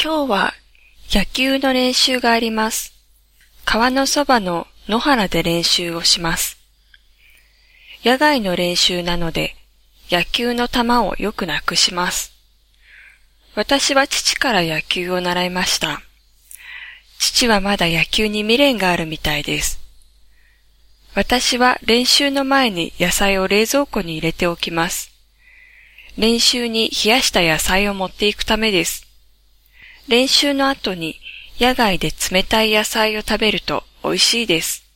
今日は野球の練習があります。川のそばの野原で練習をします。野外の練習なので野球の球をよくなくします。私は父から野球を習いました。父はまだ野球に未練があるみたいです。私は練習の前に野菜を冷蔵庫に入れておきます。練習に冷やした野菜を持っていくためです。練習の後に野外で冷たい野菜を食べると美味しいです。